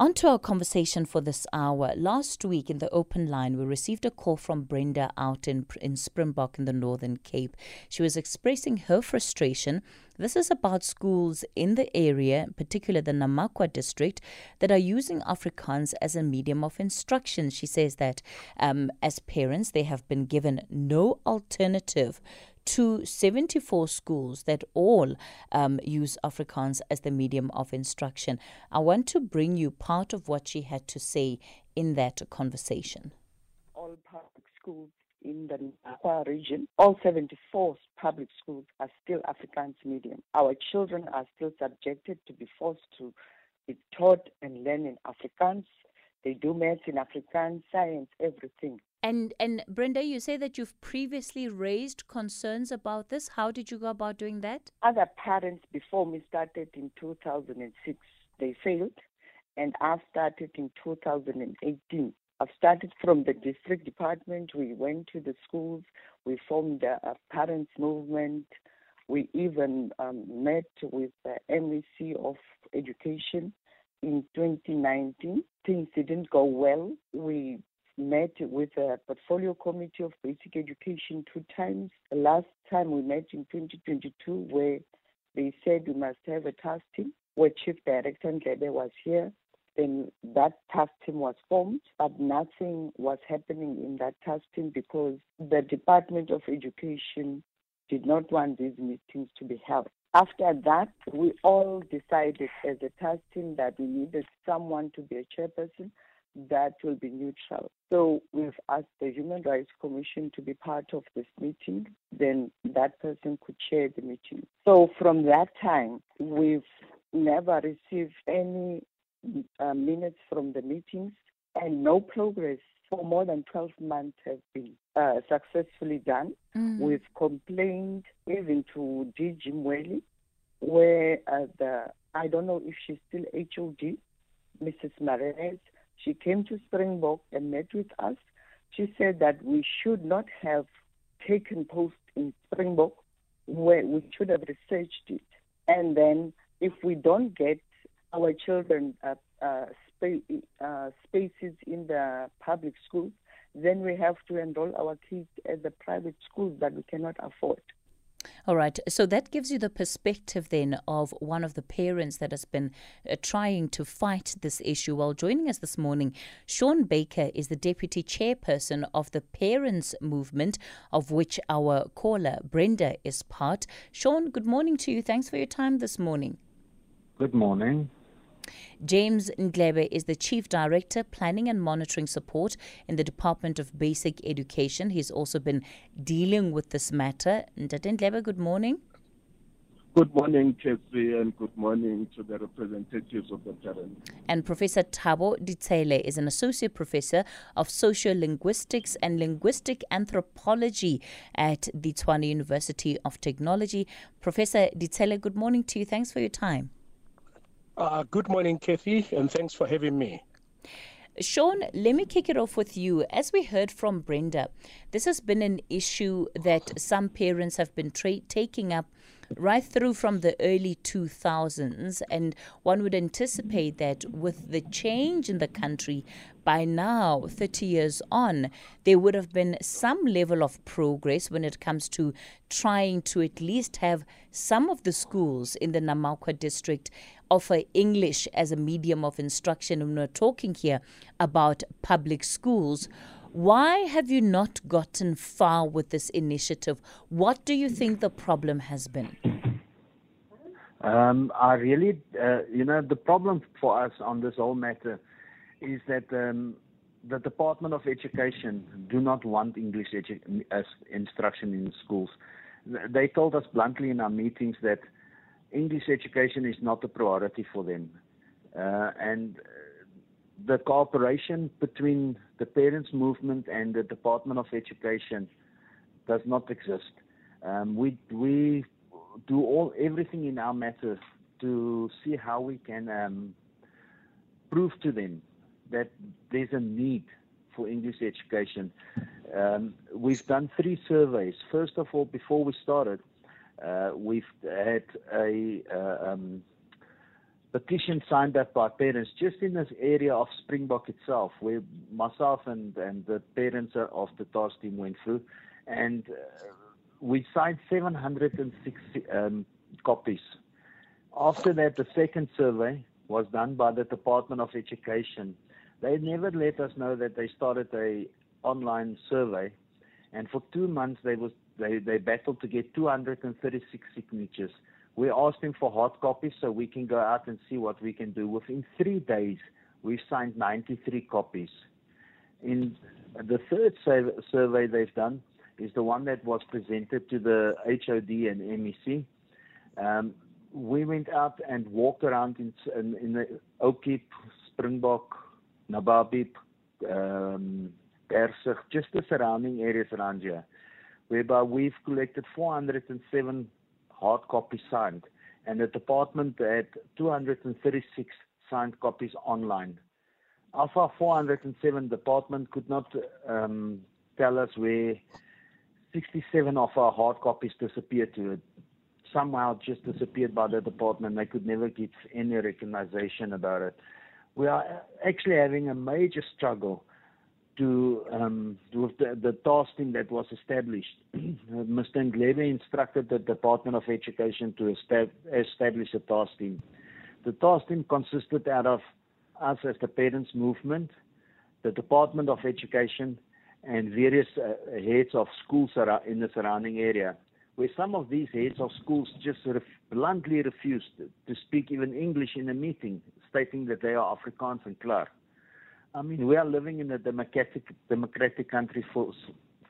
On to our conversation for this hour. Last week in the open line, we received a call from Brenda out in, in Springbok in the Northern Cape. She was expressing her frustration. This is about schools in the area, particularly the Namakwa district, that are using Afrikaans as a medium of instruction. She says that um, as parents, they have been given no alternative to 74 schools that all um, use Afrikaans as the medium of instruction. I want to bring you part of what she had to say in that conversation. All public schools in the Namakwa region, all 74 public schools are still Afrikaans medium. Our children are still subjected to be forced to be taught and learn in Afrikaans. They do maths in Afrikaans, science, everything. And and Brenda, you say that you've previously raised concerns about this. How did you go about doing that? Other parents before me started in 2006. They failed, and I've started in 2018. I've started from the district department. We went to the schools. We formed a, a parents movement. We even um, met with the MEC of Education in 2019. Things didn't go well. We met with a portfolio committee of basic education two times. The last time we met in 2022, where they said we must have a task team, where Chief Director Ndlebe was here. Then that task team was formed, but nothing was happening in that task team because the Department of Education did not want these meetings to be held. After that, we all decided as a task team that we needed someone to be a chairperson that will be neutral. So we've asked the Human Rights Commission to be part of this meeting. Then that person could chair the meeting. So from that time, we've never received any uh, minutes from the meetings and no progress for more than 12 months have been uh, successfully done. Mm. We've complained even to DG Mweli, where uh, the, I don't know if she's still HOD, Mrs. Marez, she came to Springbok and met with us. She said that we should not have taken post in Springbok where we should have researched it. And then if we don't get our children uh, uh, uh, spaces in the public schools, then we have to enroll our kids at the private schools that we cannot afford. All right. So that gives you the perspective then of one of the parents that has been uh, trying to fight this issue. While joining us this morning, Sean Baker is the deputy chairperson of the parents movement, of which our caller Brenda is part. Sean, good morning to you. Thanks for your time this morning. Good morning. James Ndlebe is the Chief Director, Planning and Monitoring Support in the Department of Basic Education. He's also been dealing with this matter. Ndlebe, good morning. Good morning, Casey, and good morning to the representatives of the parents. And Professor Thabo Ditsele is an associate professor of sociolinguistics and linguistic anthropology at the Tshwane University of Technology. Professor Ditsele, good morning to you. Thanks for your time. Uh, good morning, Kathy, and thanks for having me. Sean, let me kick it off with you. As we heard from Brenda, this has been an issue that some parents have been tra- taking up right through from the early 2000s. And one would anticipate that with the change in the country, by now, 30 years on, there would have been some level of progress when it comes to trying to at least have some of the schools in the Namakwa district offer English as a medium of instruction. And we're talking here about public schools. Why have you not gotten far with this initiative? What do you think the problem has been? Um, I really, uh, you know, the problem for us on this whole matter is that um, the Department of Education do not want English edu- as instruction in schools. They told us bluntly in our meetings that English education is not a priority for them. Uh, and the cooperation between the parents' movement and the Department of Education does not exist. Um, we we do all everything in our matter to see how we can um, prove to them that there's a need for English education. Um, we've done three surveys. First of all, before we started, uh, we've had a uh, um, petition signed up by parents just in this area of Springbok itself, where myself and, and the parents of the task team went through. And uh, we signed 760 um, copies. After that, the second survey was done by the Department of Education. They never let us know that they started a online survey, and for two months they was they, they battled to get 236 signatures. We asked them for hard copies so we can go out and see what we can do. Within three days, we've signed 93 copies. In the third survey they've done is the one that was presented to the HOD and MEC. Um, we went out and walked around in, in, in the Springbok, Nababeep, um, Persig, just the surrounding areas around here, whereby we've collected 407 hard copies signed, and the department had 236 signed copies online. Of our 407, department could not um, tell us where 67 of our hard copies disappeared to. It somehow just disappeared by the department. They could never get any recognition about it. We are actually having a major struggle to um, with the, the task team that was established. Mr. Ndlebe instructed the Department of Education to establish a task team. The task team consisted out of us as the parents' movement, the Department of Education, and various uh, heads of schools in the surrounding area, where some of these heads of schools just ref- bluntly refused to speak even English in a meeting, stating that they are Afrikaans and Klaar. I mean, we are living in a democratic democratic country for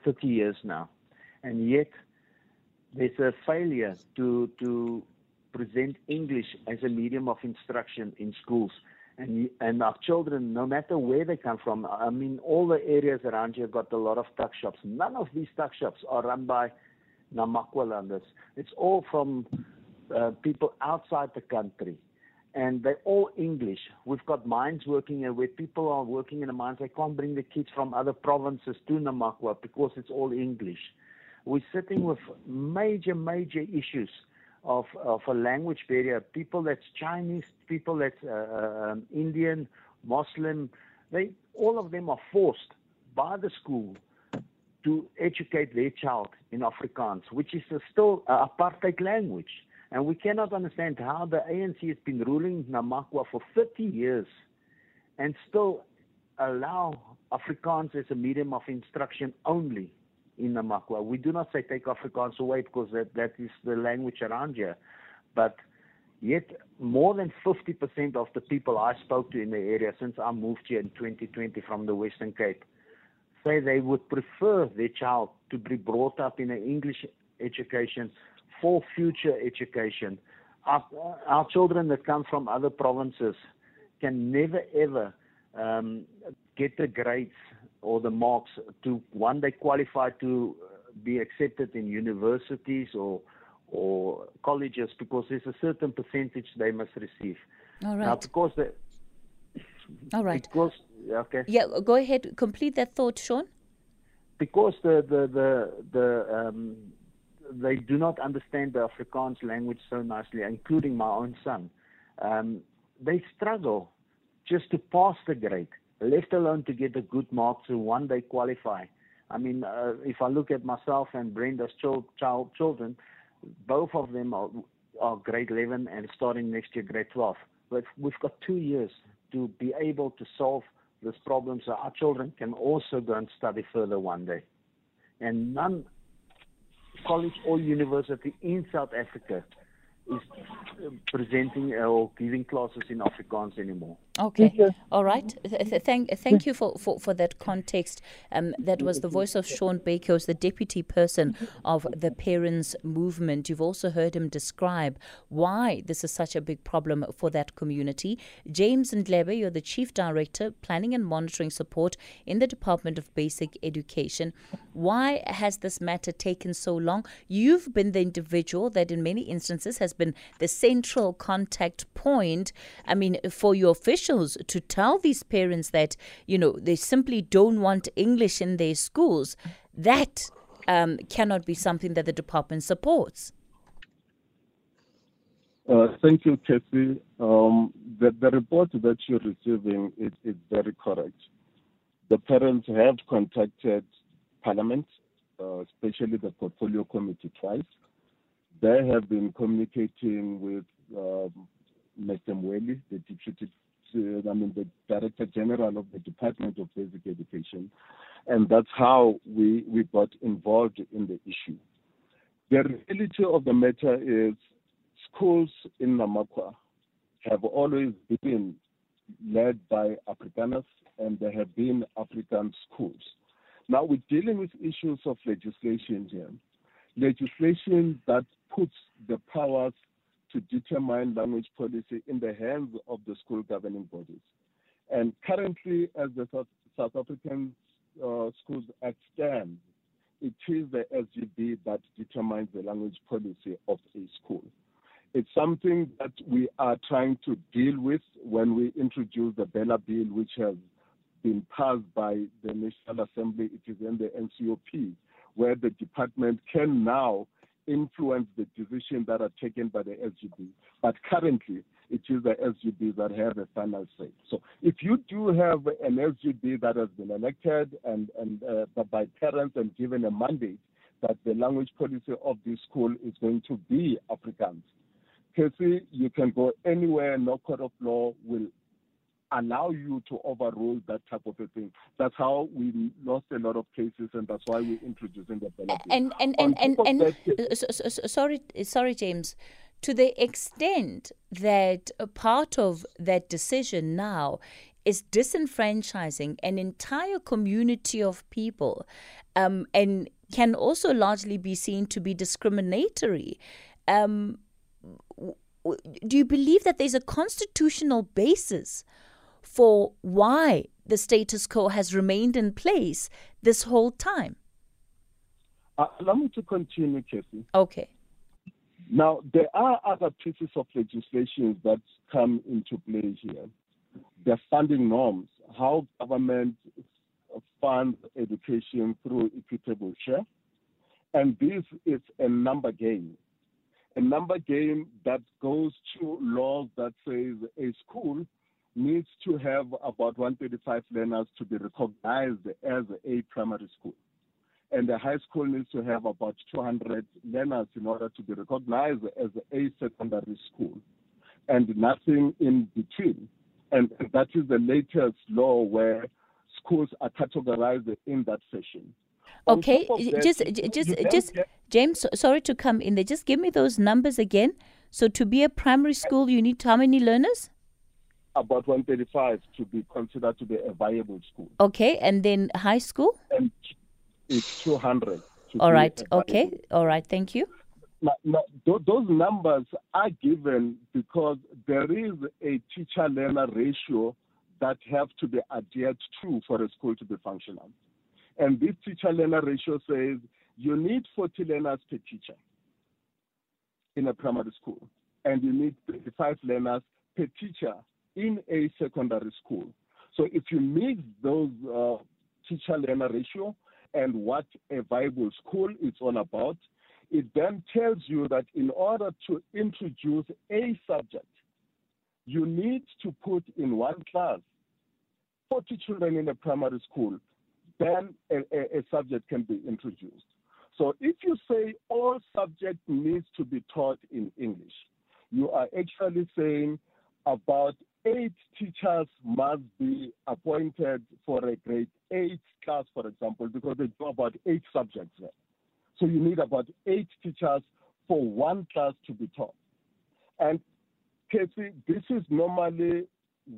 30 years now, and yet there's a failure to to present English as a medium of instruction in schools. And and our children, no matter where they come from, I mean, all the areas around here got a lot of tuck shops. None of these tuck shops are run by Namakwalanders. It's all from uh, people outside the country and they're all English. We've got mines working where people are working in the mines. They can't bring the kids from other provinces to Namakwa because it's all English. We're sitting with major, major issues of of a language barrier. People that's Chinese, people that's uh, uh, um, Indian, Muslim, they all of them are forced by the school to educate their child in Afrikaans, which is a still an apartheid language. And we cannot understand how the ANC has been ruling Namakwa for 30 years and still allow Afrikaans as a medium of instruction only in Namakwa. We do not say take Afrikaans away because that, that is the language around here. But yet, more than 50% of the people I spoke to in the area since I moved here in 2020 from the Western Cape say they would prefer their child to be brought up in an English education for future education. Our, our children that come from other provinces can never ever um, get the grades or the marks to one they qualify to be accepted in universities or or colleges because there's a certain percentage they must receive. All right. Now, because the all right. Because okay. Yeah, go ahead. Complete that thought, Sean. Because the the the the um, they do not understand the Afrikaans language so nicely, including my own son. Um, they struggle just to pass the grade, left alone to get a good mark to one day qualify. I mean, uh, if I look at myself and Brenda's child, child children, both of them are, are grade 11 and starting next year grade 12. But we've got two years to be able to solve this problem so our children can also go and study further one day. And none college or university in South Africa is um, presenting uh, or giving classes in Afrikaans anymore. Okay. All right. Thank, thank you for, for, for that context. Um, that was the voice of Sean Baker, who's the deputy person of the Parents Movement. You've also heard him describe why this is such a big problem for that community. James Ndlebe, you're the chief director, planning and monitoring support in the Department of Basic Education. Why has this matter taken so long? You've been the individual that, in many instances, has been the central contact point. I mean, for your official officials to tell these parents that, you know, they simply don't want English in their schools, that um, cannot be something that the department supports. Uh, thank you, Kathy. Um, the, the, report that you're receiving is, is, very correct. The parents have contacted Parliament, uh, especially the Portfolio Committee, twice. They have been communicating with um, Mr. Mweli, the Deputy, uh, I mean, the Director General of the Department of Basic Education, and that's how we, we got involved in the issue. The reality of the matter is schools in Namakwa have always been led by Afrikaners and there have been Afrikaans schools. Now we're dealing with issues of legislation here. Legislation that puts the powers to determine language policy in the hands of the school governing bodies. And currently, as the South, South African uh, Schools Act stands, it is the SGB that determines the language policy of a school. It's something that we are trying to deal with when we introduce the BELA Bill, which has been passed by the National Assembly. It is in the NCOP, where the department can now influence the decisions that are taken by the SGB. But currently, it is the SGB that have a final say. So if you do have an SGB that has been elected and, and uh, by parents and given a mandate that the language policy of this school is going to be Afrikaans, Casey, you can go anywhere, no court of law will allow you to overrule that type of a thing. That's how we lost a lot of cases, and that's why we're introducing the. And and and and, and, and so, so, so, sorry, sorry, James. To the extent that a part of that decision now is disenfranchising an entire community of people, um, and can also largely be seen to be discriminatory. Um, do you believe that there's a constitutional basis for why the status quo has remained in place this whole time? Uh, allow me to continue, Kathy. Okay. Now, there are other pieces of legislation that come into play here. The funding norms, how government funds education through equitable share. And this is a number game a number game that goes to laws that says a school needs to have about 135 learners to be recognized as a primary school. And the high school needs to have about 200 learners in order to be recognized as a secondary school, and nothing in between. And that is the latest law where schools are categorized in that fashion. Okay, just just just James, sorry to come in there. Just give me those numbers again. So to be a primary school, you need how many learners? About 135 to be considered to be a viable school. Okay, and then high school? And it's 200. All right. Okay. All right. Thank you. Now, now, those numbers are given because there is a teacher-learner ratio that have to be adhered to for a school to be functional. And this teacher learner ratio says you need 40 learners per teacher in a primary school, and you need 35 learners per teacher in a secondary school. So if you mix those uh, teacher learner ratio and what a viable school is all about, it then tells you that in order to introduce a subject, you need to put in one class 40 children in a primary school then a, a, a subject can be introduced. So if you say all subject needs to be taught in English, you are actually saying about eight teachers must be appointed for a grade eight class, for example, because they do about eight subjects there. So you need about eight teachers for one class to be taught. And Casey, this is normally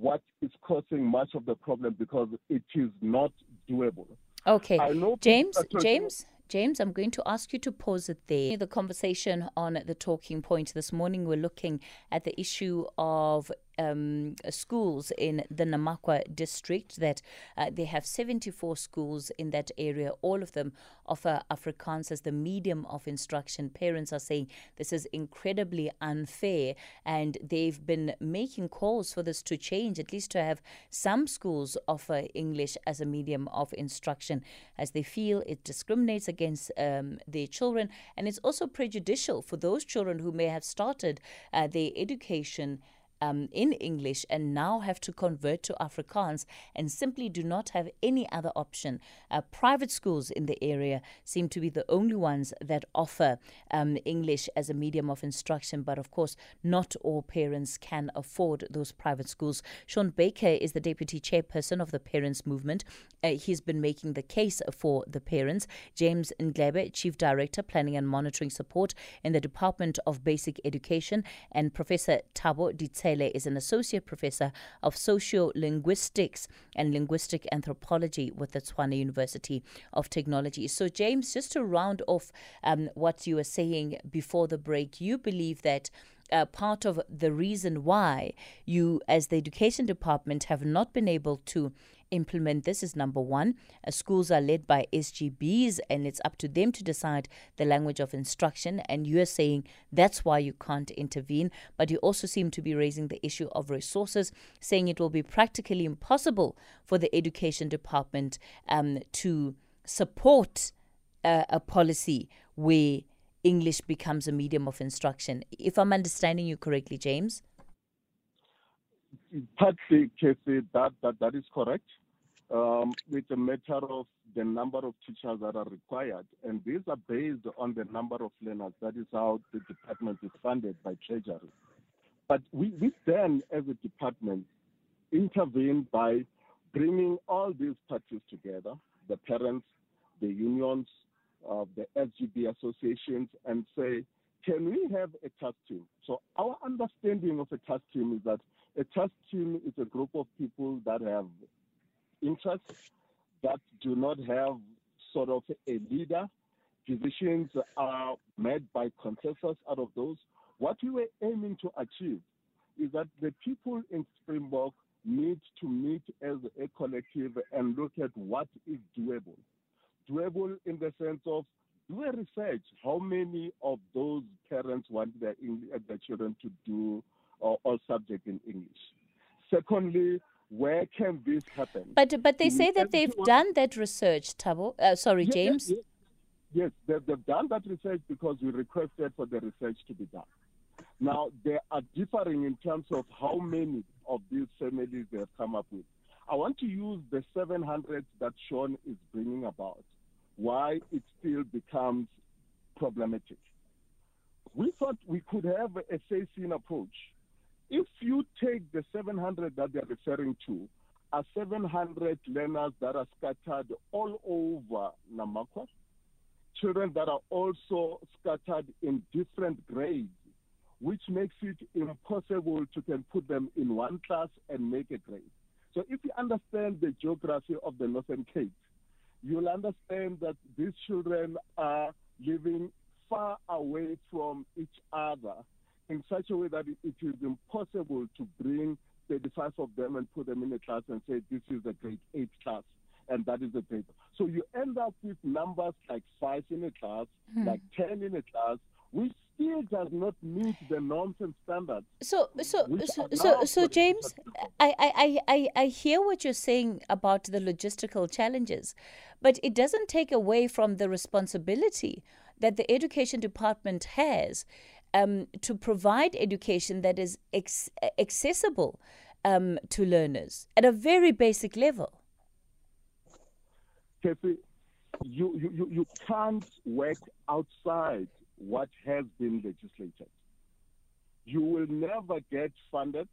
what is causing much of the problem because it is not doable. Okay. James, James, James, I'm going to ask you to pause it there. The conversation on the talking point this morning, we're looking at the issue of um, schools in the Namakwa district that uh, they have 74 schools in that area. All of them offer Afrikaans as the medium of instruction. Parents are saying this is incredibly unfair, and they've been making calls for this to change, at least to have some schools offer English as a medium of instruction, as they feel it discriminates against um, their children and it's also prejudicial for those children who may have started uh, their education um, in English and now have to convert to Afrikaans and simply do not have any other option. Uh, private schools in the area seem to be the only ones that offer um, English as a medium of instruction, but of course, not all parents can afford those private schools. Sean Baker is the deputy chairperson of the Parents Movement. Uh, he's been making the case for the parents. James Ndlebe, chief director, planning and monitoring support in the Department of Basic Education, and Professor Thabo Ditse is an associate professor of sociolinguistics and linguistic anthropology with the Tshwane University of Technology. So, James, just to round off um, what you were saying before the break, you believe that. Uh, part of the reason why you, as the education department, have not been able to implement this is number one. Uh, schools are led by SGBs, and it's up to them to decide the language of instruction. And you're saying that's why you can't intervene. But you also seem to be raising the issue of resources, saying it will be practically impossible for the education department um, to support uh, a policy where English becomes a medium of instruction. If I'm understanding you correctly, James. Partly, Casey, that, that, that is correct um, it's a matter of the number of teachers that are required. And these are based on the number of learners. That is how the department is funded by Treasury. But we, we then, as a department, intervene by bringing all these parties together the parents, the unions, uh, the SGB associations, and say, can we have a task team? So, our understanding of a task team is that a trust team is a group of people that have interests that do not have sort of a leader. Decisions are made by consensus out of those. What we were aiming to achieve is that the people in Springbok need to meet as a collective and look at what is doable. Doable in the sense of do a research. How many of those parents want their, their children to do uh, all subjects in English? Secondly, where can this happen? But but they say that they've done that research, Thabo. Uh, sorry, yes, James. Yes, yes. yes they've, they've done that research because we requested for the research to be done. Now they are differing in terms of how many of these families they have come up with. I want to use the 700 that Sean is bringing about. Why it still becomes problematic. We thought we could have a phasing approach if you take the 700 that they're referring to, are 700 learners that are scattered all over Namakwa, children that are also scattered in different grades, which makes it impossible to can put them in one class and make a grade. So if you understand the geography of the Northern Cape, you'll understand that these children are living far away from each other in such a way that it is impossible to bring 35 of them and put them in a class and say this is a grade 8 class and that is the grade. So you end up with numbers like 5 in a class, hmm. like 10 in a class, which still does not meet the norms and standards. So, so, so, so, so, James, I, I, I, I hear what you're saying about the logistical challenges, but it doesn't take away from the responsibility that the education department has um, to provide education that is ex- accessible um, to learners at a very basic level. Kathy, you, you, you can't work outside what has been legislated. You will never get funded.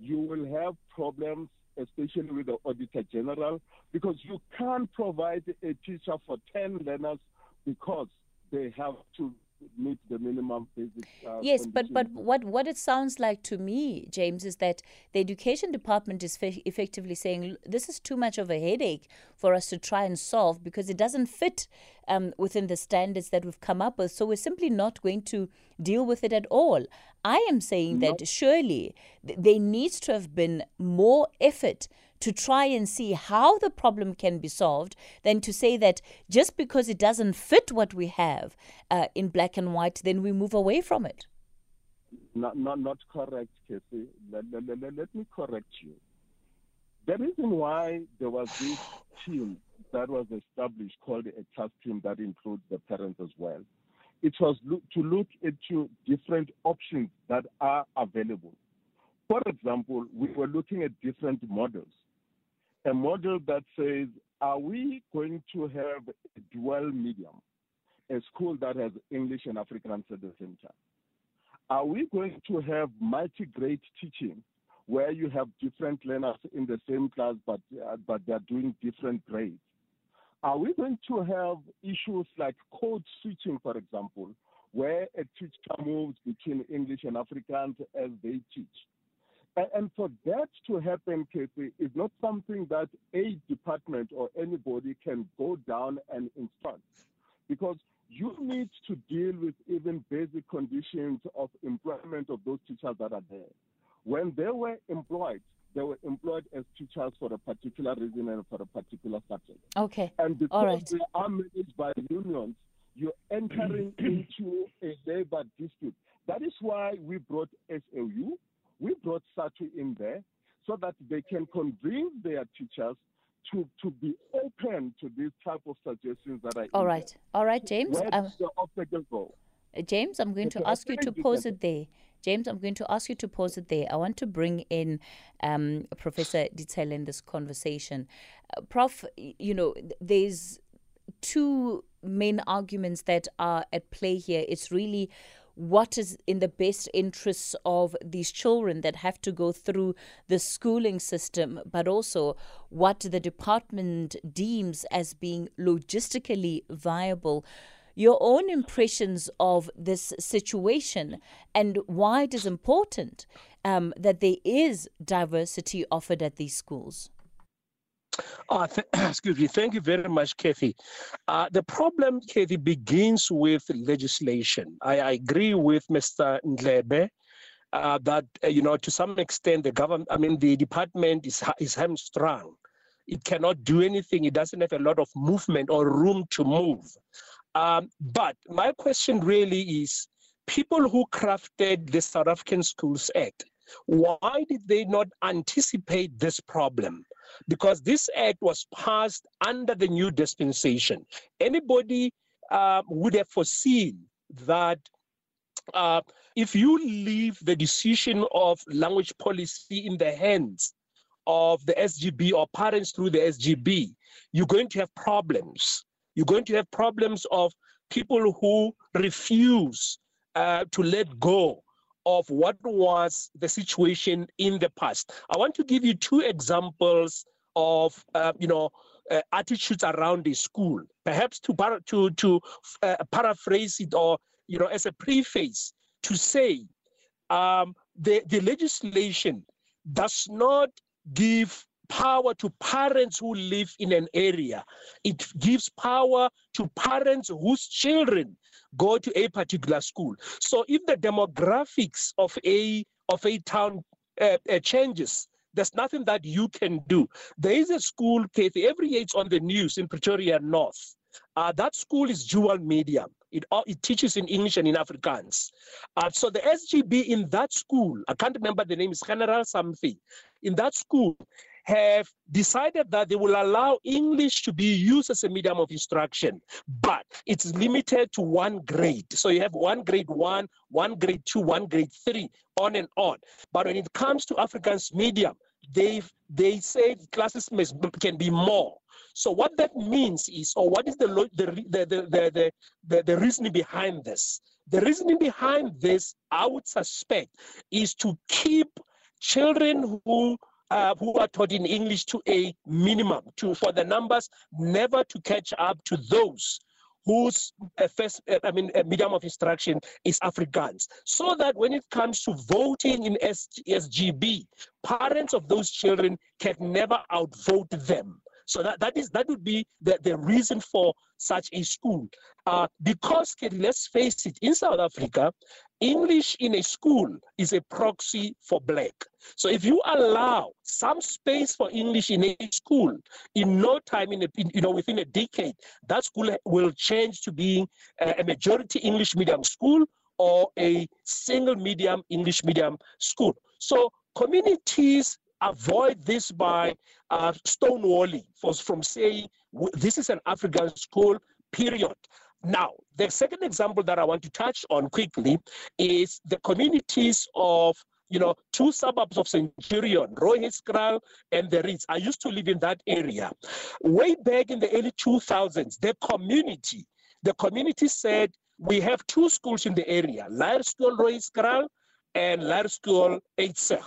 You will have problems, especially with the Auditor General, because you can't provide a teacher for 10 learners because they have to meet the minimum basic. Uh, yes, but but what what it sounds like to me, James, is that the education department is fe- effectively saying this is too much of a headache for us to try and solve because it doesn't fit um, within the standards that we've come up with. So we're simply not going to deal with it at all. I am saying no. that surely th- there needs to have been more effort to try and see how the problem can be solved than to say that just because it doesn't fit what we have uh, in black and white, then we move away from it. Not, not, not correct, Casey. Let, let, let, let me correct you. The reason why there was this team that was established called a task team that includes the parents as well, it was look, to look into different options that are available. For example, we were looking at different models a model that says, are we going to have a dual medium, a school that has English and Afrikaans at the same time? Are we going to have multi-grade teaching where you have different learners in the same class but, uh, but they're doing different grades? Are we going to have issues like code switching, for example, where a teacher moves between English and Afrikaans as they teach? And for that to happen, Casey, is not something that a department or anybody can go down and instruct. Because you need to deal with even basic conditions of employment of those teachers that are there. When they were employed, they were employed as teachers for a particular reason and for a particular subject. Okay. And because All right. they are managed by unions, you're entering into a labor dispute. That is why we brought SAU we brought SADTU in there so that they can convince their teachers to, to be open to these type of suggestions that I. all right there. all right james um, the obstacle go? James i'm going to ask you to pause it there James, I'm going to ask you to pause it there. I want to bring in um, Professor Ditsele in this conversation. Uh, Prof, you know, there's two main arguments that are at play here. It's really what is in the best interests of these children that have to go through the schooling system, but also what the department deems as being logistically viable. Your own impressions of this situation and why it is important um, that there is diversity offered at these schools. Uh, th- excuse me. Thank you very much, Kathy. Uh, the problem, Kathy, begins with legislation. I, I agree with Mr. Ndlebe uh, that, uh, you know, to some extent, the government, I mean, the department is, is hamstrung. It cannot do anything. It doesn't have a lot of movement or room to move. Um, but my question really is people who crafted the South African Schools Act, why did they not anticipate this problem? Because this act was passed under the new dispensation. Anybody uh, would have foreseen that uh, if you leave the decision of language policy in the hands of the SGB or parents through the SGB, you're going to have problems. You're going to have problems of people who refuse uh, to let go of what was the situation in the past. I want to give you two examples of, uh, you know, uh, attitudes around the school. Perhaps to, para- to, to uh, paraphrase it or, you know, as a preface to say um, the, the legislation does not give power to parents who live in an area. It gives power to parents whose children go to a particular school. So if the demographics of a of a town uh, uh, changes, there's nothing that you can do. There is a school, Kathy, every year it's on the news in Pretoria North. Uh, that school is dual medium. It, uh, it teaches in English and in Afrikaans. Uh, so the SGB in that school, I can't remember the name, is General something. In that school, have decided that they will allow English to be used as a medium of instruction, but it's limited to one grade. So you have one grade one, one grade two, one grade three, on and on. But when it comes to Afrikaans medium, they they say classes must, can be more. So what that means is, or what is the the the the the, the, the reasoning behind this? The reasoning behind this, I would suspect, is to keep children who uh, who are taught in English to a minimum, to for the numbers never to catch up to those whose uh, first, uh, I mean, uh, medium of instruction is Afrikaans, so that when it comes to voting in SGB, parents of those children can never outvote them. So that, that is that would be the, the reason for such a school. Uh, because let's face it, in South Africa, English in a school is a proxy for black. So if you allow some space for English in a school, in no time, in, a, in you know, within a decade, that school will change to being a, a majority English medium school or a single medium English medium school. So communities avoid this by uh, stonewalling for, from saying this is an Afrikaans school, period. Now, the second example that I want to touch on quickly is the communities of you know, two suburbs of Centurion, Rooihuiskraal and the Ritz. I used to live in that area. Way back in the early 2000s, the community, the community said, we have two schools in the area, Laerskool Rooihuiskraal and Laerskool Eitzig.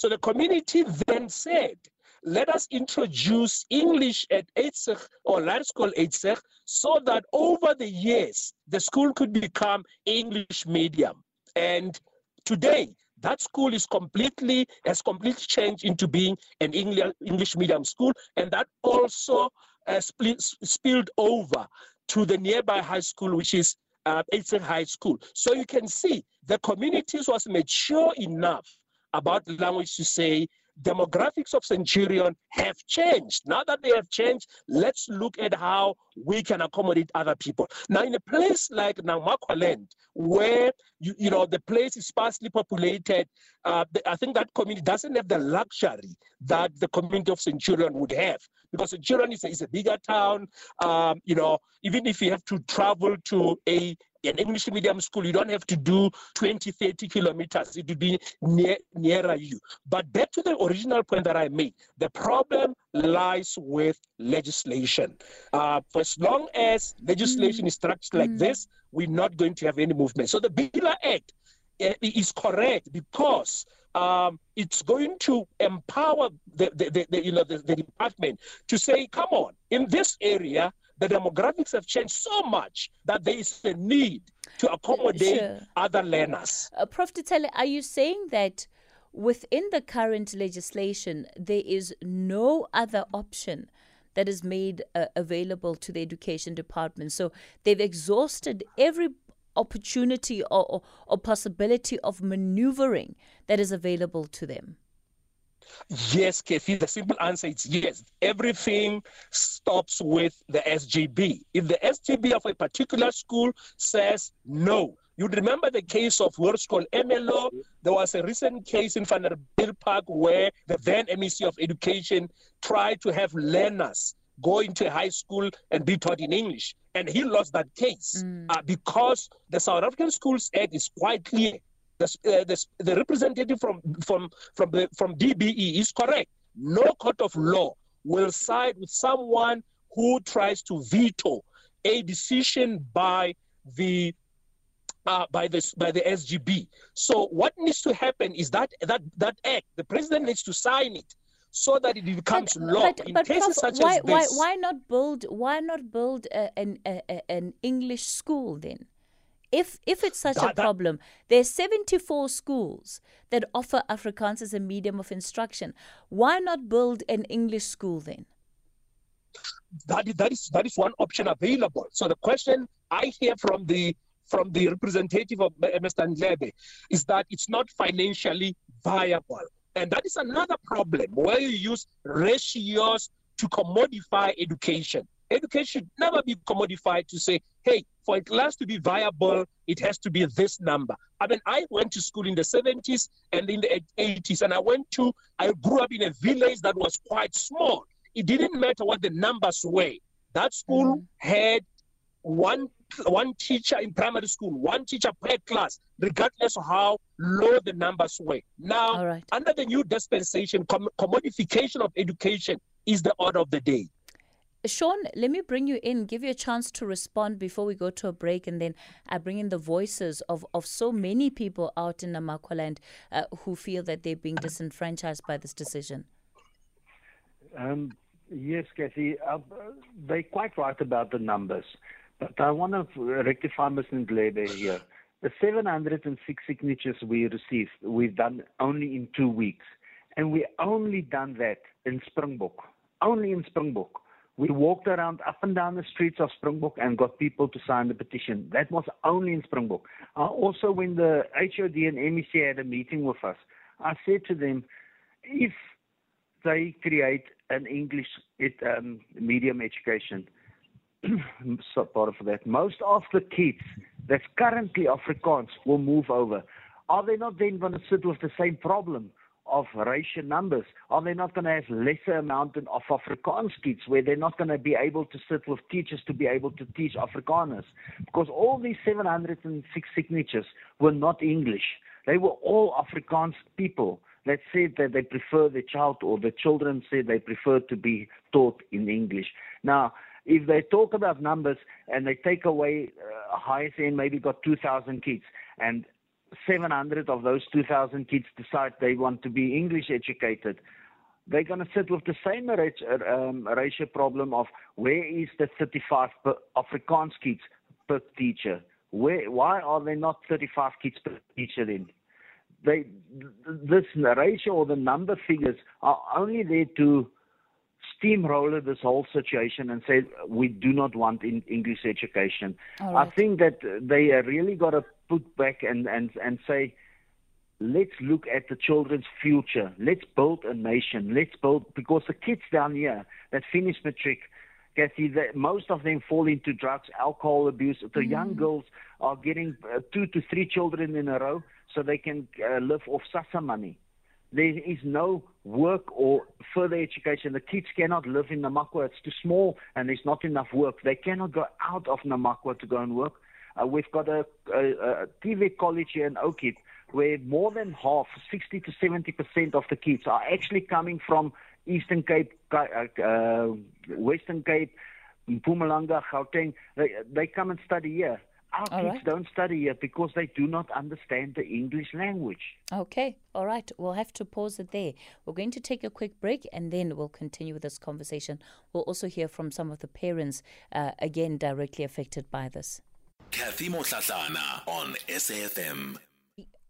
So the community then said, let us introduce English at Eitzig or Laerskool Eitzig so that over the years, the school could become English medium. And today, that school is completely, has completely changed into being an English medium school. And that also uh, split, spilled over to the nearby high school, which is uh, Eitzig High School. So you can see the communities was mature enough about language to say demographics of Centurion have changed. Now that they have changed, let's look at how we can accommodate other people. Now, in a place like Namakwaland, where you, you know the place is sparsely populated, uh, I think that community doesn't have the luxury that the community of Centurion would have because Centurion is a, is a bigger town. Um, you know, even if you have to travel to a an English medium school, you don't have to do 20, 30 kilometers. It would be near, nearer you. But back to the original point that I made, the problem lies with legislation. Uh, for as long as legislation is structured like mm. this, we're not going to have any movement. So the BELA Act uh, is correct because um, it's going to empower the, the, the, the you know the, the, department to say, come on, in this area, the demographics have changed so much that there is a need to accommodate sure. other learners. Uh, Prof. Ditsele, are you saying that within the current legislation, there is no other option that is made uh, available to the education department? So they've exhausted every opportunity or, or, or possibility of maneuvering that is available to them. Yes, Kathy. The simple answer is yes. Everything stops with the SGB. If the SGB of a particular school says no, You'd remember the case of what's called Ermelo. There was a recent case in Vanderbijlpark where the then MEC of Education tried to have learners go into high school and be taught in English. And he lost that case mm. uh, because the South African Schools Act is quite clear the, uh, the, the representative from, from, from, the, from DBE is correct. No court of law will side with someone who tries to veto a decision by the uh, by this by the SGB. So what needs to happen is that that that act, the president needs to sign it so that it becomes but, law. But, in but cases Prof, such why, as this, why why not build why not build a, an a, an English school then? If if it's such that, a problem, there's 74 schools that offer Afrikaans as a medium of instruction. Why not build an English school then? That is, that is that is one option available. So the question I hear from the from the representative of Mr. Ndlebe is that it's not financially viable. And that is another problem where you use ratios to commodify education. Education should never be commodified to say, hey, for a class to be viable, it has to be this number. I mean, I went to school in the 70s and in the 80s, and I went to, I grew up in a village that was quite small. It didn't matter what the numbers were. That school mm. had one one teacher in primary school, one teacher per class, regardless of how low the numbers were. Now, right. under the new dispensation, com- commodification of education is the order of the day. Sean, let me bring you in, give you a chance to respond before we go to a break, and then I bring in the voices of, of so many people out in Namakwaland uh, who feel that they're being disenfranchised by this decision. Um, yes, Kathy, uh, they're quite right about the numbers. But I want to rectify Mr. Ndlebe here. The 706 signatures we received, we've done only in two weeks. And we only done that in Springbok. Only in Springbok. We walked around up and down the streets of Springbok and got people to sign the petition. That was only in Springbok. Uh, also, when the HOD and MEC had a meeting with us, I said to them, if they create an English it, um, medium education, part of that, most of the kids that's currently Afrikaans will move over. Are they not then going to sit with the same problem? of racial numbers? Are they not going to have lesser amount of Afrikaans kids where they're not going to be able to sit with teachers to be able to teach Afrikaners? Because all these 706 signatures were not English. They were all Afrikaans people that said that they prefer the child or the children said they prefer to be taught in English. Now, if they talk about numbers and they take away uh, highest end maybe got 2,000 kids and 700 of those 2,000 kids decide they want to be English educated, they're going to sit with the same um, ratio problem of where is the 35 per Afrikaans kids per teacher? Where, why are there not 35 kids per teacher then? They, this ratio or the number figures are only there to steamroller this whole situation and say we do not want in English education. Right. I think that they really got to put back and, and, and say, let's look at the children's future. Let's build a nation. Let's build, because the kids down here that finish matric, Cathy, that most of them fall into drugs, alcohol abuse. The mm. young girls are getting uh, two to three children in a row so they can uh, live off SASSA money. There is no work or further education. The kids cannot live in Namakwa. It's too small and there's not enough work. They cannot go out of Namakwa to go and work. Uh, we've got a, a, a TV college here in Oakhead where more than half, 60 to 70 percent of the kids are actually coming from Eastern Cape, uh, uh, Western Cape, Mpumalanga, Gauteng. They, they come and study here. Our all kids right. don't study here because they do not understand the English language. Okay, all right. We'll have to pause it there. We're going to take a quick break and then we'll continue with this conversation. We'll also hear from some of the parents, uh, again, directly affected by this. Cathy Mohlahlana on SAFM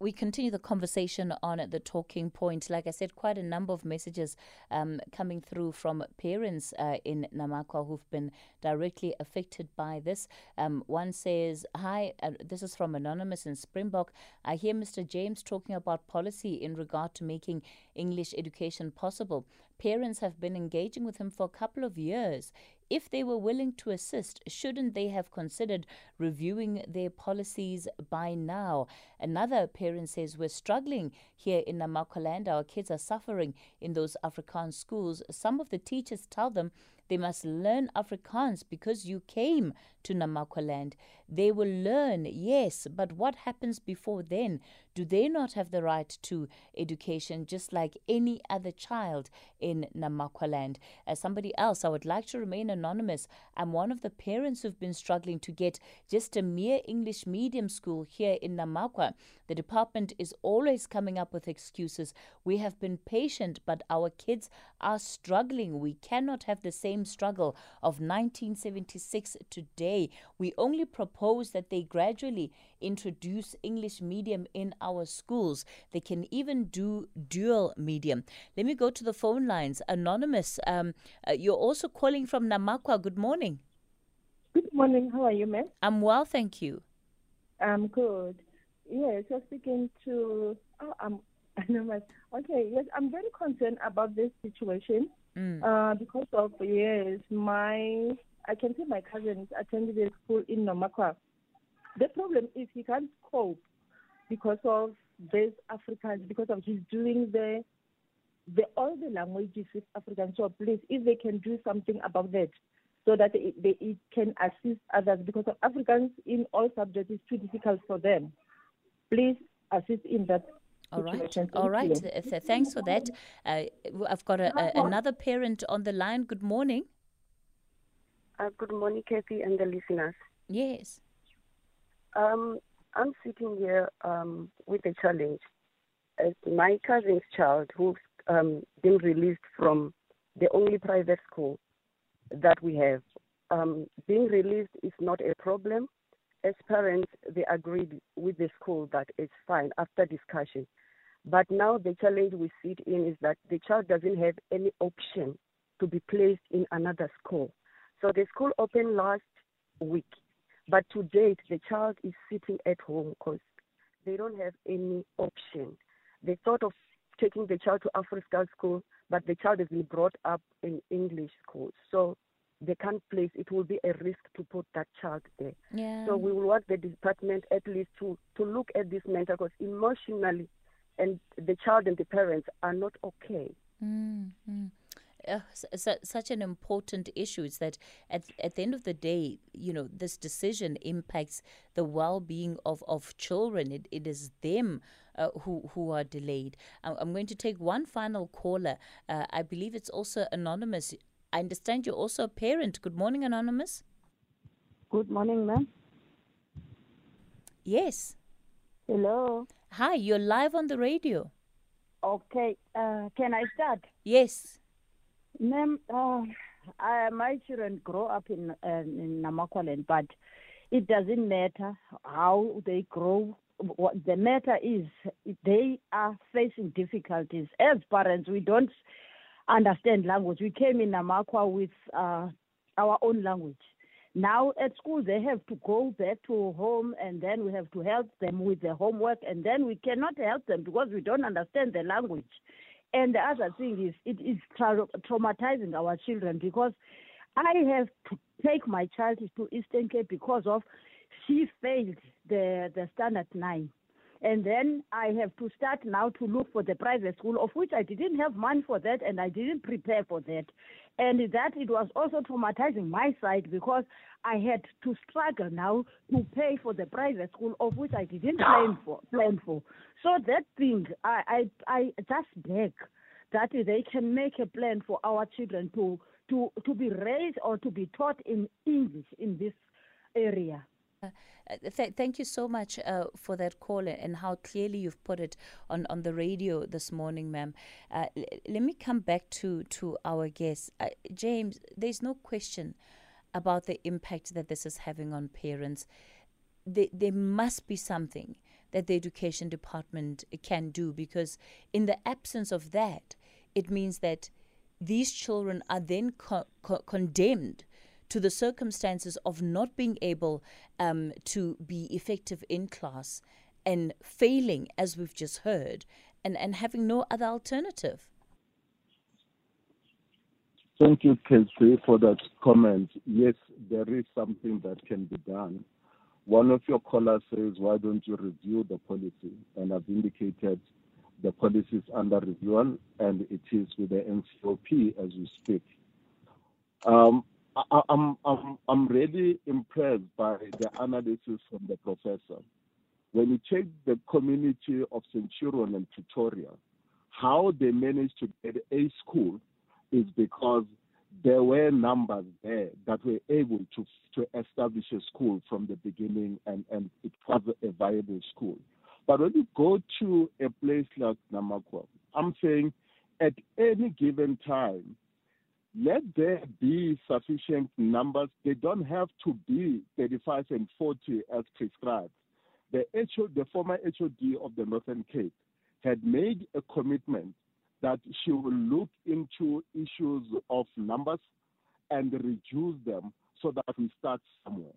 we continue the conversation on the talking point. Like I said, quite a number of messages um, coming through from parents uh, in Namakwa who've been directly affected by this. Um, one says, Hi, uh, this is from Anonymous in Springbok. I hear Mr. James talking about policy in regard to making English education possible. Parents have been engaging with him for a couple of years. If they were willing to assist, shouldn't they have considered reviewing their policies by now? Another parent says, We're struggling here in Namakwaland. Our kids are suffering in those Afrikaans schools. Some of the teachers tell them they must learn Afrikaans because you came to Namakwaland. They will learn, yes, but what happens before then? Do they not have the right to education just like any other child in Namakwaland? As somebody else, I would like to remain anonymous. I'm one of the parents who've been struggling to get just a mere English medium school here in Namakwa. The department is always coming up with excuses. We have been patient, but our kids are struggling. We cannot have the same struggle of 1976 today. We only propose that they gradually introduce English medium in our schools. They can even do dual medium. Let me go to the phone lines. Anonymous, um, uh, you're also calling from Namakwa. Good morning. Good morning. How are you, ma'am? I'm well, thank you. I'm good. Yes, you're speaking to. Oh, I'm anonymous. Okay, yes, I'm very concerned about this situation mm. uh, because of yes, my I can see my cousins attended a school in Namakwa. The problem is he can't cope because of this Afrikaans because of he's doing the the all the languages with Afrikaans. So please, if they can do something about that, so that it, they, it can assist others because of Afrikaans in all subjects is too difficult for them please assist in that all right. All right. Th- thanks for that. Uh, I've got a, a, another parent on the line. Good morning. Uh, good morning, Cathy and the listeners. Yes. Um, I'm sitting here um, with a challenge. As my cousin's child, who's um, been released from the only private school that we have, um, being released is not a problem. As parents, they agreed with the school that it's fine after discussion. But now the challenge we sit in is that the child doesn't have any option to be placed in another school. So the school opened last week, but to date the child is sitting at home because they don't have any option. They thought of taking the child to African school, but the child has been brought up in English school. So they can't place it will be a risk to put that child there. Yeah. So we will want the department at least to, to look at this mental because emotionally and the child and the parents are not okay. Mm-hmm. Uh, such an important issue is that at, at the end of the day, you know, this decision impacts the well being of, of children. It, it is them uh, who, who are delayed. I'm, I'm, going to take one final caller. Uh, I believe it's also anonymous. I understand you're also a parent. Good morning, Anonymous. Good morning, ma'am. Yes. Hello. Hi, you're live on the radio. Okay. Uh, can I start? Yes. Ma'am, uh, my children grow up in uh, in Namakwaland, but it doesn't matter how they grow. What the matter is, they are facing difficulties. As parents, we don't understand language. We came in Namakwa with uh, our own language. Now at school, they have to go back to home and then we have to help them with their homework and then we cannot help them because we don't understand the language. And the other thing is, it is tra- traumatizing our children because I have to take my child to Eastern Cape because of she failed the, the standard nine. And then I have to start now to look for the private school, of which I didn't have money for that and I didn't prepare for that. And that it was also traumatizing my side because I had to struggle now to pay for the private school, of which I didn't plan for. Plan for. So that thing, I, I, I just beg that they can make a plan for our children to, to, to be raised or to be taught in English in this area. Uh, th- thank you so much uh, for that call and how clearly you've put it on, on the radio this morning, ma'am. Uh, let me come back to, to our guest. Uh, James, there's no question about the impact that this is having on parents. There, there must be something that the education department can do because, in the absence of that, it means that these children are then co- co- condemned to the circumstances of not being able um, to be effective in class and failing, as we've just heard, and, and having no other alternative. Thank you, Kelsey, for that comment. Yes, there is something that can be done. One of your callers says, Why don't you review the policy? And I've indicated the policy is under review and it is with the NCOP as we speak. Um, I, am I'm, I'm really impressed by the analysis from the professor. When you check the community of Centurion and Pretoria, how they managed to get a school is because there were numbers there that were able to, to establish a school from the beginning and, and it was a viable school. But when you go to a place like Namakwa, I'm saying at any given time, let there be sufficient numbers. They don't have to be 35 and 40 as prescribed. The, the former HOD of the Northern Cape had made a commitment that she will look into issues of numbers and reduce them so that we start somewhere.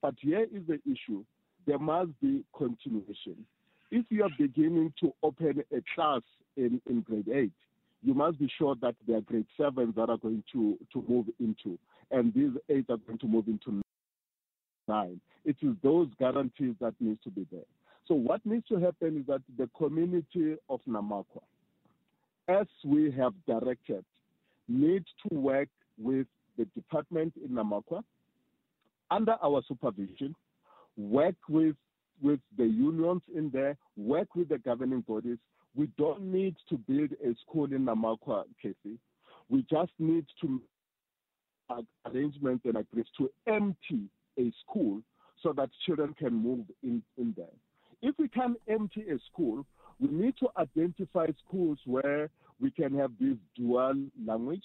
But here is the issue there must be continuation. If you are beginning to open a class in, in grade 8, you must be sure that there are grade sevens that are going to, to move into, and these eight are going to move into nine. It is those guarantees that needs to be there. So what needs to happen is that the community of Namakwa, as we have directed, needs to work with the department in Namakwa under our supervision, work with with the unions in there, work with the governing bodies, we don't need to build a school in Namakwa, Casey. We just need to arrangements and agree to empty a school so that children can move in, in there. If we can empty a school, we need to identify schools where we can have this dual language,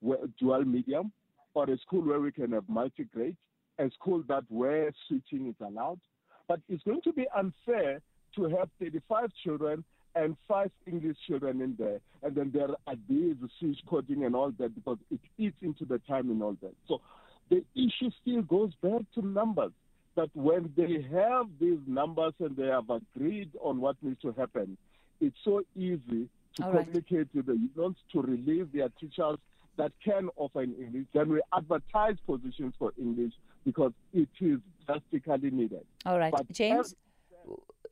where, dual medium, or a school where we can have multi-grade, a school that where switching is allowed. But it's going to be unfair to have 35 children and five English children in there, and then there are these switch coding and all that because it eats into the time and all that. So the issue still goes back to numbers. That when they have these numbers and they have agreed on what needs to happen, it's so easy to All right. communicate with the unions to release their teachers that can offer in English. Then we advertise positions for English because it is drastically needed. All right, But James.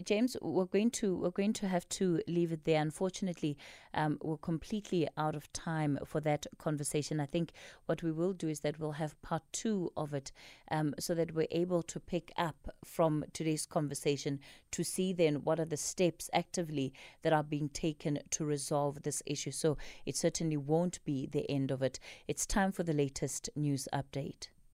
James, we're going to we're going to have to leave it there. Unfortunately, um, we're completely out of time for that conversation. I think what we will do is that we'll have part two of it, um, so that we're able to pick up from today's conversation to see then what are the steps actively that are being taken to resolve this issue. So it certainly won't be the end of it. It's time for the latest news update.